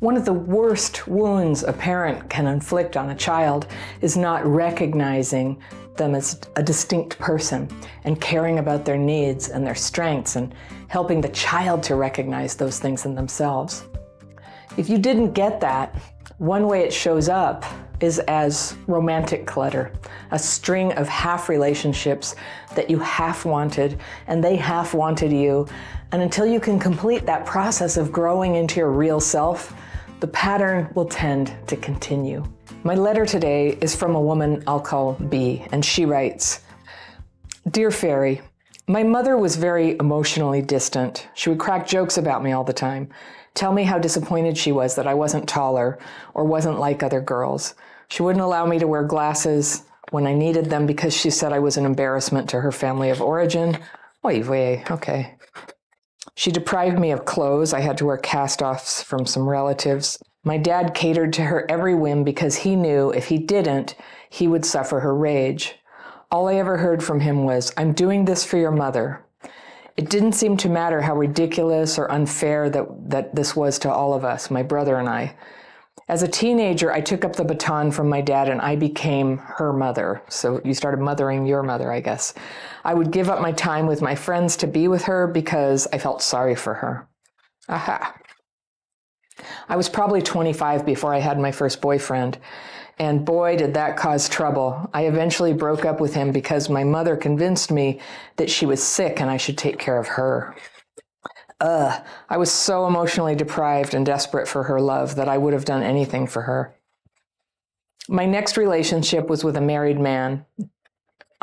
One of the worst wounds a parent can inflict on a child is not recognizing them as a distinct person and caring about their needs and their strengths and helping the child to recognize those things in themselves. If you didn't get that, one way it shows up is as romantic clutter, a string of half relationships that you half wanted and they half wanted you. And until you can complete that process of growing into your real self, the pattern will tend to continue. My letter today is from a woman I'll call B, and she writes Dear Fairy, my mother was very emotionally distant. She would crack jokes about me all the time, tell me how disappointed she was that I wasn't taller or wasn't like other girls. She wouldn't allow me to wear glasses when I needed them because she said I was an embarrassment to her family of origin. Oy vey, okay. She deprived me of clothes. I had to wear cast offs from some relatives. My dad catered to her every whim because he knew if he didn't, he would suffer her rage. All I ever heard from him was, I'm doing this for your mother. It didn't seem to matter how ridiculous or unfair that, that this was to all of us, my brother and I. As a teenager, I took up the baton from my dad and I became her mother. So you started mothering your mother, I guess. I would give up my time with my friends to be with her because I felt sorry for her. Aha. I was probably 25 before I had my first boyfriend. And boy, did that cause trouble. I eventually broke up with him because my mother convinced me that she was sick and I should take care of her. Ugh, I was so emotionally deprived and desperate for her love that I would have done anything for her. My next relationship was with a married man.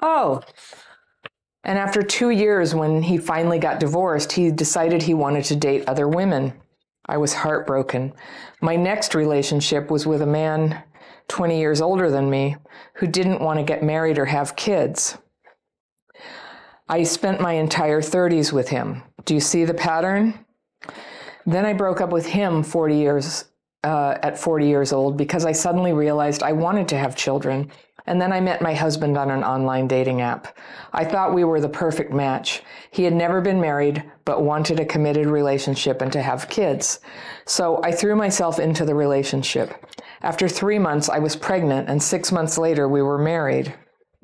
Oh, and after two years, when he finally got divorced, he decided he wanted to date other women. I was heartbroken. My next relationship was with a man 20 years older than me who didn't want to get married or have kids. I spent my entire 30s with him. Do you see the pattern? Then I broke up with him 40 years uh, at 40 years old because I suddenly realized I wanted to have children. And then I met my husband on an online dating app. I thought we were the perfect match. He had never been married, but wanted a committed relationship and to have kids. So I threw myself into the relationship. After three months, I was pregnant, and six months later, we were married.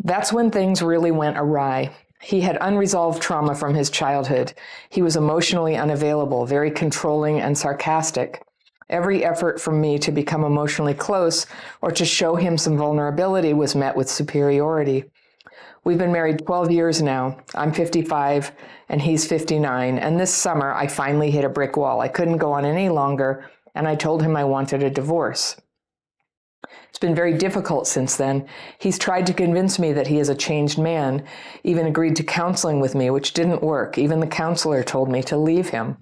That's when things really went awry. He had unresolved trauma from his childhood. He was emotionally unavailable, very controlling and sarcastic. Every effort from me to become emotionally close or to show him some vulnerability was met with superiority. We've been married 12 years now. I'm 55 and he's 59. And this summer, I finally hit a brick wall. I couldn't go on any longer, and I told him I wanted a divorce. It's been very difficult since then. He's tried to convince me that he is a changed man, even agreed to counseling with me, which didn't work. Even the counselor told me to leave him.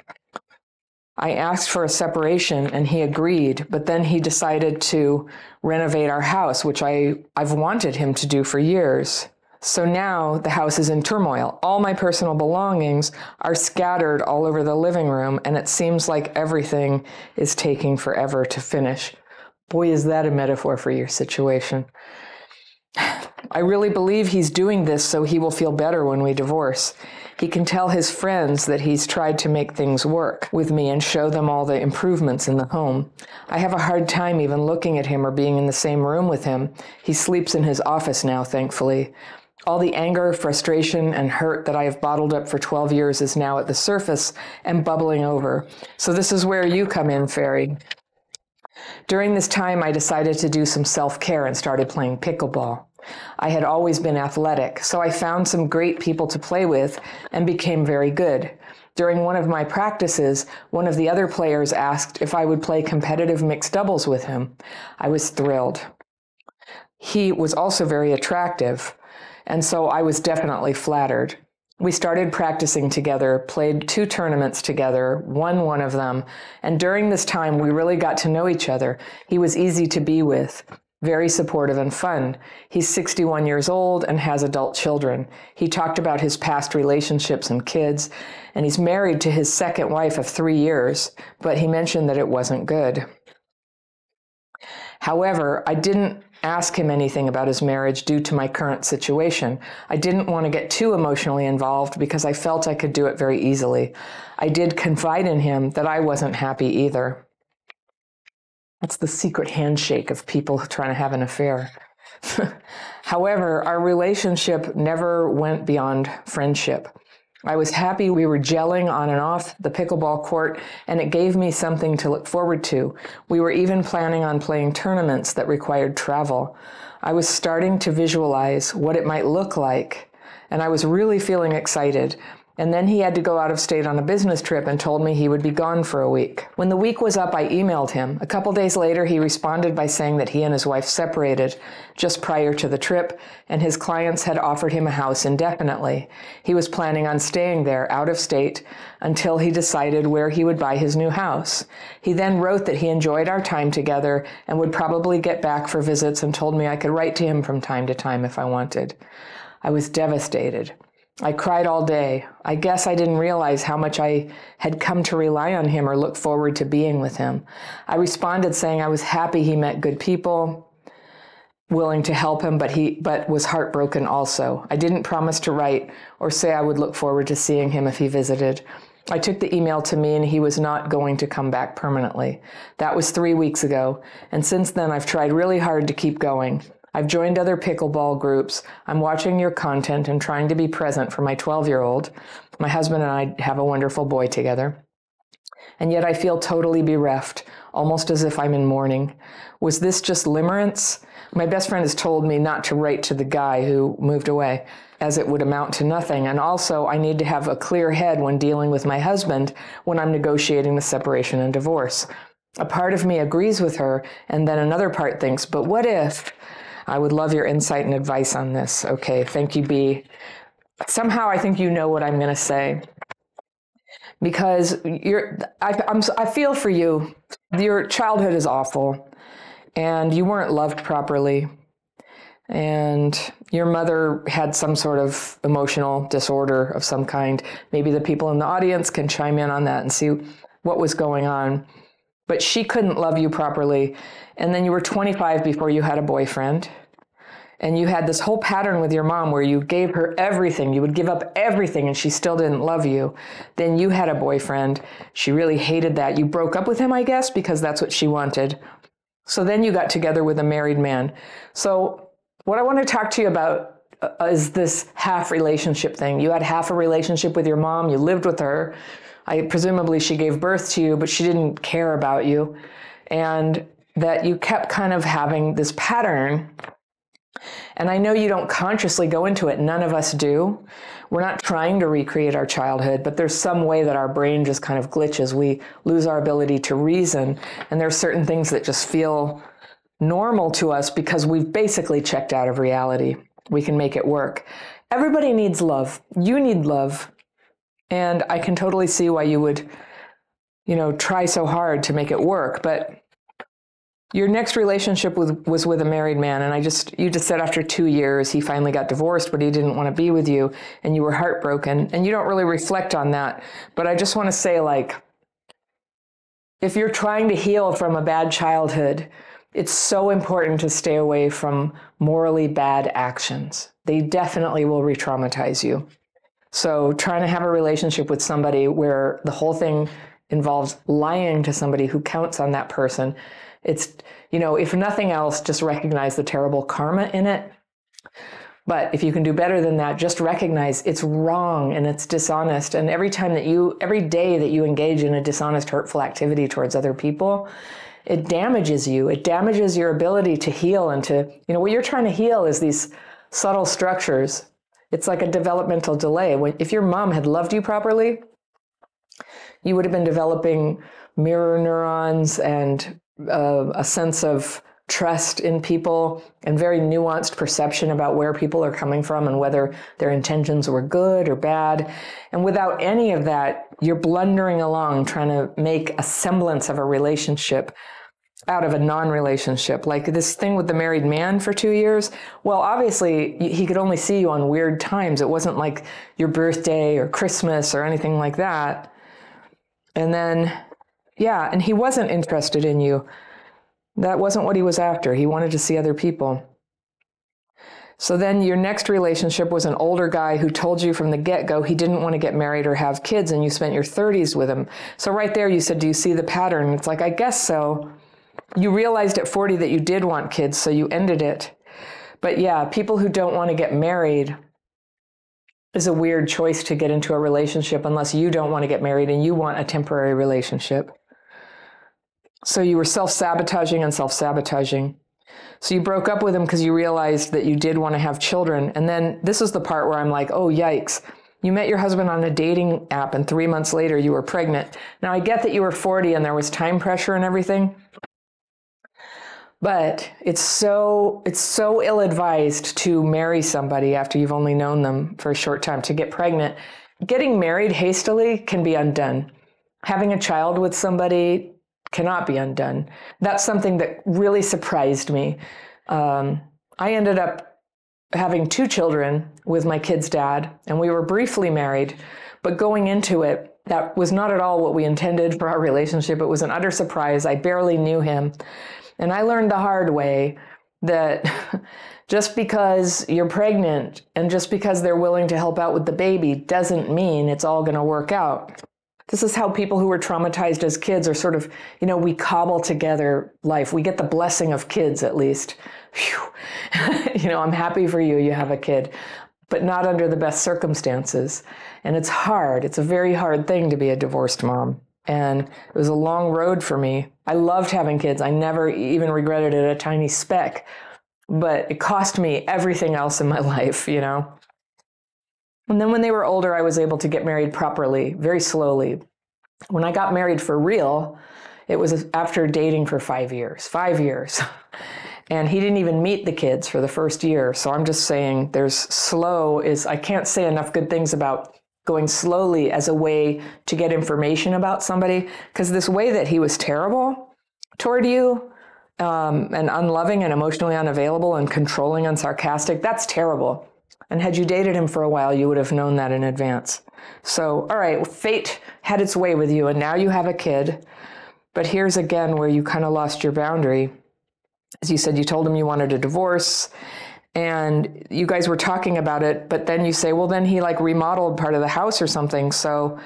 I asked for a separation and he agreed, but then he decided to renovate our house, which I, I've wanted him to do for years. So now the house is in turmoil. All my personal belongings are scattered all over the living room, and it seems like everything is taking forever to finish. Boy, is that a metaphor for your situation. I really believe he's doing this so he will feel better when we divorce. He can tell his friends that he's tried to make things work with me and show them all the improvements in the home. I have a hard time even looking at him or being in the same room with him. He sleeps in his office now, thankfully. All the anger, frustration, and hurt that I have bottled up for 12 years is now at the surface and bubbling over. So, this is where you come in, Fairy. During this time, I decided to do some self care and started playing pickleball. I had always been athletic, so I found some great people to play with and became very good. During one of my practices, one of the other players asked if I would play competitive mixed doubles with him. I was thrilled. He was also very attractive, and so I was definitely flattered we started practicing together, played two tournaments together, won one of them. And during this time, we really got to know each other. He was easy to be with, very supportive and fun. He's 61 years old and has adult children. He talked about his past relationships and kids, and he's married to his second wife of three years, but he mentioned that it wasn't good. However, I didn't ask him anything about his marriage due to my current situation. I didn't want to get too emotionally involved because I felt I could do it very easily. I did confide in him that I wasn't happy either. That's the secret handshake of people trying to have an affair. However, our relationship never went beyond friendship. I was happy we were gelling on and off the pickleball court, and it gave me something to look forward to. We were even planning on playing tournaments that required travel. I was starting to visualize what it might look like, and I was really feeling excited. And then he had to go out of state on a business trip and told me he would be gone for a week. When the week was up, I emailed him. A couple days later, he responded by saying that he and his wife separated just prior to the trip, and his clients had offered him a house indefinitely. He was planning on staying there out of state until he decided where he would buy his new house. He then wrote that he enjoyed our time together and would probably get back for visits and told me I could write to him from time to time if I wanted. I was devastated. I cried all day. I guess I didn't realize how much I had come to rely on him or look forward to being with him. I responded saying I was happy he met good people, willing to help him, but he but was heartbroken also. I didn't promise to write or say I would look forward to seeing him if he visited. I took the email to me and he was not going to come back permanently. That was 3 weeks ago, and since then I've tried really hard to keep going. I've joined other pickleball groups. I'm watching your content and trying to be present for my 12 year old. My husband and I have a wonderful boy together. And yet I feel totally bereft, almost as if I'm in mourning. Was this just limerence? My best friend has told me not to write to the guy who moved away, as it would amount to nothing. And also, I need to have a clear head when dealing with my husband when I'm negotiating the separation and divorce. A part of me agrees with her, and then another part thinks, but what if? I would love your insight and advice on this. Okay, thank you, B. Somehow I think you know what I'm going to say because you're, I, I'm, I feel for you. Your childhood is awful and you weren't loved properly. And your mother had some sort of emotional disorder of some kind. Maybe the people in the audience can chime in on that and see what was going on. But she couldn't love you properly. And then you were 25 before you had a boyfriend and you had this whole pattern with your mom where you gave her everything, you would give up everything, and she still didn't love you. Then you had a boyfriend. She really hated that. You broke up with him, I guess, because that's what she wanted. So then you got together with a married man. So, what I want to talk to you about uh, is this half relationship thing. You had half a relationship with your mom, you lived with her. I presumably she gave birth to you, but she didn't care about you. And that you kept kind of having this pattern and I know you don't consciously go into it. None of us do. We're not trying to recreate our childhood, but there's some way that our brain just kind of glitches. We lose our ability to reason. And there's certain things that just feel normal to us because we've basically checked out of reality. We can make it work. Everybody needs love. You need love. And I can totally see why you would, you know, try so hard to make it work. But your next relationship was, was with a married man, and I just, you just said after two years he finally got divorced, but he didn't want to be with you, and you were heartbroken, and you don't really reflect on that. But I just want to say, like, if you're trying to heal from a bad childhood, it's so important to stay away from morally bad actions. They definitely will re traumatize you. So, trying to have a relationship with somebody where the whole thing involves lying to somebody who counts on that person it's, you know, if nothing else, just recognize the terrible karma in it. But if you can do better than that, just recognize it's wrong and it's dishonest. And every time that you, every day that you engage in a dishonest, hurtful activity towards other people, it damages you. It damages your ability to heal and to, you know, what you're trying to heal is these subtle structures. It's like a developmental delay. When, if your mom had loved you properly, you would have been developing mirror neurons and uh, a sense of trust in people and very nuanced perception about where people are coming from and whether their intentions were good or bad. And without any of that, you're blundering along trying to make a semblance of a relationship out of a non-relationship. Like this thing with the married man for two years well obviously he could only see you on weird times. It wasn't like your birthday or christmas or anything like that. And then yeah, and he wasn't interested in you. That wasn't what he was after. He wanted to see other people. So then your next relationship was an older guy who told you from the get go he didn't want to get married or have kids, and you spent your 30s with him. So right there you said, Do you see the pattern? It's like, I guess so. you realized at 40 that you did want kids, so you ended it. But yeah, people who don't want to get married is a weird choice to get into a relationship unless you don't want to get married and you want a temporary relationship. So you were self sabotaging and self sabotaging. So you broke up with him because you realized that you did want to have children. And then this is the part where I'm like, oh, yikes. You met your husband on a dating app, and three months later, you were pregnant. Now, I get that you were 40 and there was time pressure and everything, but it's so it's so ill-advised to marry somebody after you've only known them for a short time to get pregnant. Getting married hastily can be undone. Having a child with somebody cannot be undone. That's something that really surprised me. Um, I ended up having two children with my kid's dad, and we were briefly married. But going into it, that was not at all what we intended for our relationship. It was an utter surprise. I barely knew him. And I learned the hard way that just because you're pregnant and just because they're willing to help out with the baby doesn't mean it's all going to work out. This is how people who were traumatized as kids are sort of, you know, we cobble together life. We get the blessing of kids at least. you know, I'm happy for you, you have a kid, but not under the best circumstances. And it's hard. It's a very hard thing to be a divorced mom. And it was a long road for me. I loved having kids. I never even regretted it a tiny speck, but it cost me everything else in my life, you know? And then when they were older, I was able to get married properly, very slowly. When I got married for real, it was after dating for five years, five years. And he didn't even meet the kids for the first year. So I'm just saying there's slow is, I can't say enough good things about going slowly as a way to get information about somebody. Because this way that he was terrible toward you, um, and unloving and emotionally unavailable and controlling and sarcastic, that's terrible. And had you dated him for a while, you would have known that in advance. So, all right, fate had its way with you, and now you have a kid. But here's again where you kind of lost your boundary. As you said, you told him you wanted a divorce, and you guys were talking about it, but then you say, well, then he like remodeled part of the house or something. So,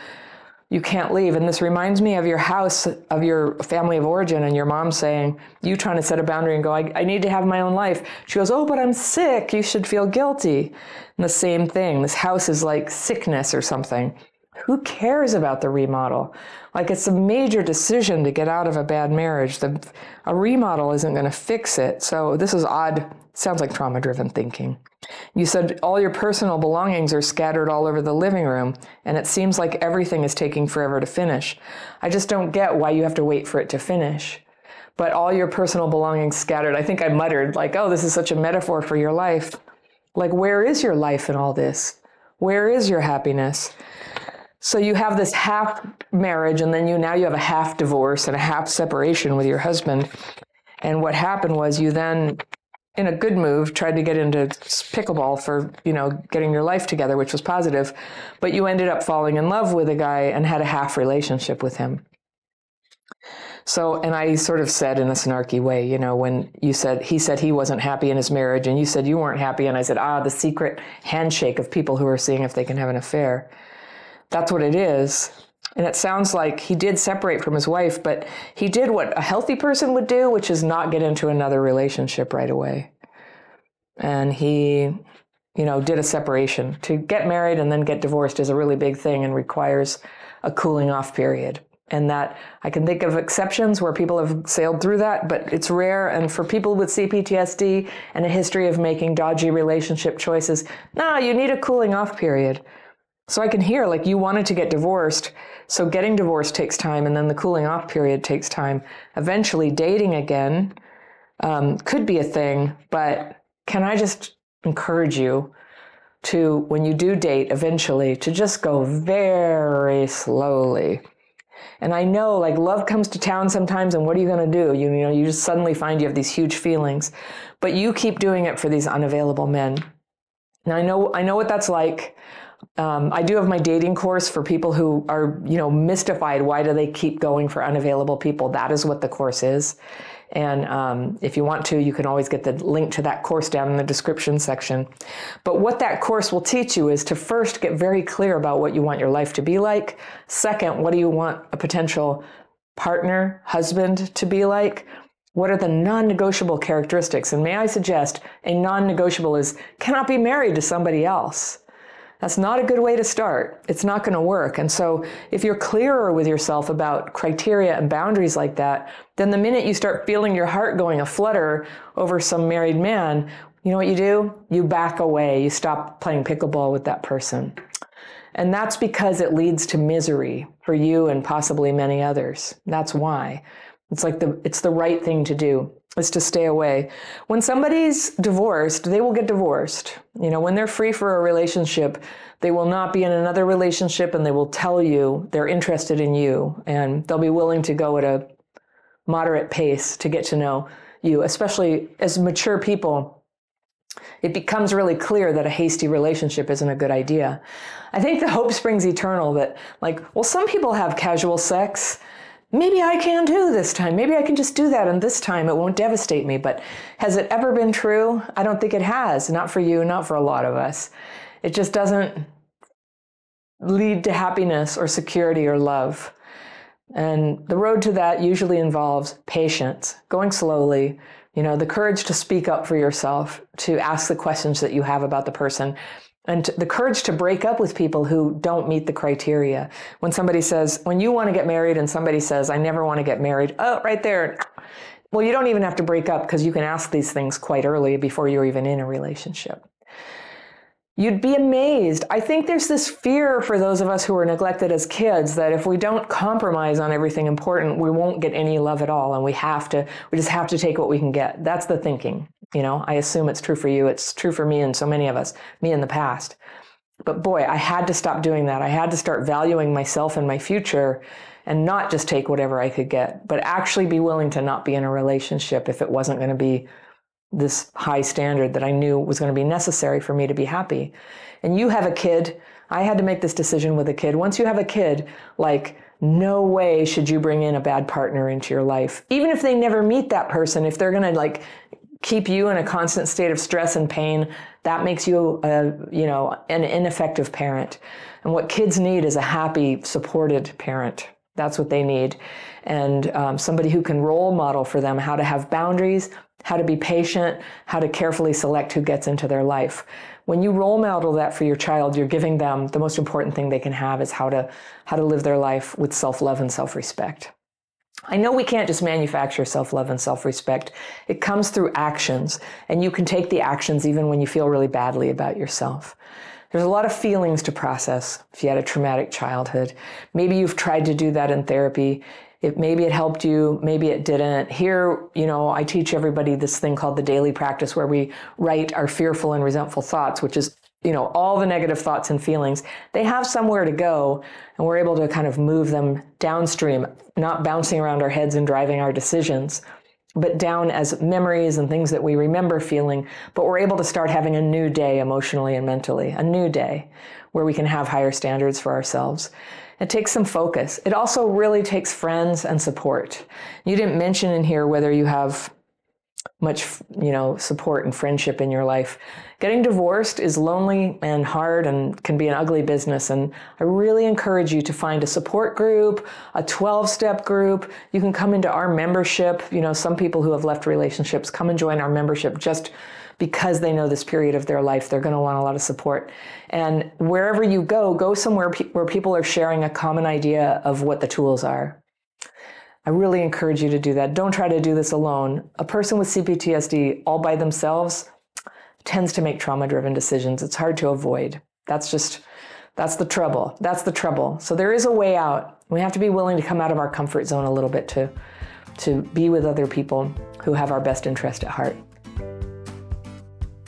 you can't leave. And this reminds me of your house, of your family of origin, and your mom saying, you trying to set a boundary and go, I, I need to have my own life. She goes, Oh, but I'm sick. You should feel guilty. And the same thing. This house is like sickness or something. Who cares about the remodel? Like it's a major decision to get out of a bad marriage. The, a remodel isn't going to fix it. So this is odd. Sounds like trauma driven thinking. You said all your personal belongings are scattered all over the living room, and it seems like everything is taking forever to finish. I just don't get why you have to wait for it to finish. But all your personal belongings scattered. I think I muttered, like, oh, this is such a metaphor for your life. Like, where is your life in all this? Where is your happiness? So you have this half marriage, and then you now you have a half divorce and a half separation with your husband. And what happened was you then in a good move, tried to get into pickleball for, you know, getting your life together, which was positive. But you ended up falling in love with a guy and had a half relationship with him. So, and I sort of said in a snarky way, you know, when you said, he said he wasn't happy in his marriage and you said you weren't happy. And I said, ah, the secret handshake of people who are seeing if they can have an affair. That's what it is. And it sounds like he did separate from his wife, but he did what a healthy person would do, which is not get into another relationship right away. And he, you know, did a separation. To get married and then get divorced is a really big thing and requires a cooling off period. And that I can think of exceptions where people have sailed through that, but it's rare. And for people with CPTSD and a history of making dodgy relationship choices, no, you need a cooling off period. So I can hear like you wanted to get divorced. So getting divorced takes time, and then the cooling off period takes time. Eventually, dating again um, could be a thing, but can I just encourage you to, when you do date eventually, to just go very slowly. And I know like love comes to town sometimes, and what are you going to do? You, you know, you just suddenly find you have these huge feelings, but you keep doing it for these unavailable men. Now I know I know what that's like. Um, I do have my dating course for people who are, you know, mystified. Why do they keep going for unavailable people? That is what the course is. And um, if you want to, you can always get the link to that course down in the description section. But what that course will teach you is to first get very clear about what you want your life to be like. Second, what do you want a potential partner, husband to be like? What are the non negotiable characteristics? And may I suggest a non negotiable is cannot be married to somebody else. That's not a good way to start. It's not going to work. And so, if you're clearer with yourself about criteria and boundaries like that, then the minute you start feeling your heart going a flutter over some married man, you know what you do? You back away. You stop playing pickleball with that person. And that's because it leads to misery for you and possibly many others. That's why. It's like the it's the right thing to do is to stay away. When somebody's divorced, they will get divorced. You know, when they're free for a relationship, they will not be in another relationship and they will tell you they're interested in you and they'll be willing to go at a moderate pace to get to know you, especially as mature people it becomes really clear that a hasty relationship isn't a good idea. I think the hope springs eternal that, like, well, some people have casual sex. Maybe I can too this time. Maybe I can just do that, and this time it won't devastate me. But has it ever been true? I don't think it has. Not for you, not for a lot of us. It just doesn't lead to happiness or security or love. And the road to that usually involves patience, going slowly, you know, the courage to speak up for yourself, to ask the questions that you have about the person, and the courage to break up with people who don't meet the criteria. When somebody says, when you want to get married and somebody says, I never want to get married, oh, right there. Well, you don't even have to break up because you can ask these things quite early before you're even in a relationship. You'd be amazed. I think there's this fear for those of us who were neglected as kids that if we don't compromise on everything important, we won't get any love at all. And we have to, we just have to take what we can get. That's the thinking. You know, I assume it's true for you. It's true for me and so many of us, me in the past. But boy, I had to stop doing that. I had to start valuing myself and my future and not just take whatever I could get, but actually be willing to not be in a relationship if it wasn't going to be this high standard that I knew was going to be necessary for me to be happy. And you have a kid. I had to make this decision with a kid. Once you have a kid, like, no way should you bring in a bad partner into your life. Even if they never meet that person, if they're going to like keep you in a constant state of stress and pain, that makes you a, you know, an ineffective parent. And what kids need is a happy, supported parent. That's what they need. And um, somebody who can role model for them how to have boundaries, how to be patient, how to carefully select who gets into their life. When you role model that for your child, you're giving them the most important thing they can have is how to how to live their life with self-love and self-respect. I know we can't just manufacture self-love and self-respect. It comes through actions, and you can take the actions even when you feel really badly about yourself. There's a lot of feelings to process if you had a traumatic childhood. Maybe you've tried to do that in therapy it, maybe it helped you, maybe it didn't. Here, you know, I teach everybody this thing called the daily practice where we write our fearful and resentful thoughts, which is, you know, all the negative thoughts and feelings. They have somewhere to go, and we're able to kind of move them downstream, not bouncing around our heads and driving our decisions, but down as memories and things that we remember feeling. But we're able to start having a new day emotionally and mentally, a new day where we can have higher standards for ourselves. It takes some focus. It also really takes friends and support. You didn't mention in here whether you have much, you know, support and friendship in your life. Getting divorced is lonely and hard and can be an ugly business. And I really encourage you to find a support group, a 12 step group. You can come into our membership. You know, some people who have left relationships come and join our membership just because they know this period of their life, they're going to want a lot of support. And wherever you go, go somewhere pe- where people are sharing a common idea of what the tools are. I really encourage you to do that. Don't try to do this alone. A person with CPTSD all by themselves tends to make trauma driven decisions. It's hard to avoid. That's just, that's the trouble. That's the trouble. So there is a way out. We have to be willing to come out of our comfort zone a little bit to, to be with other people who have our best interest at heart.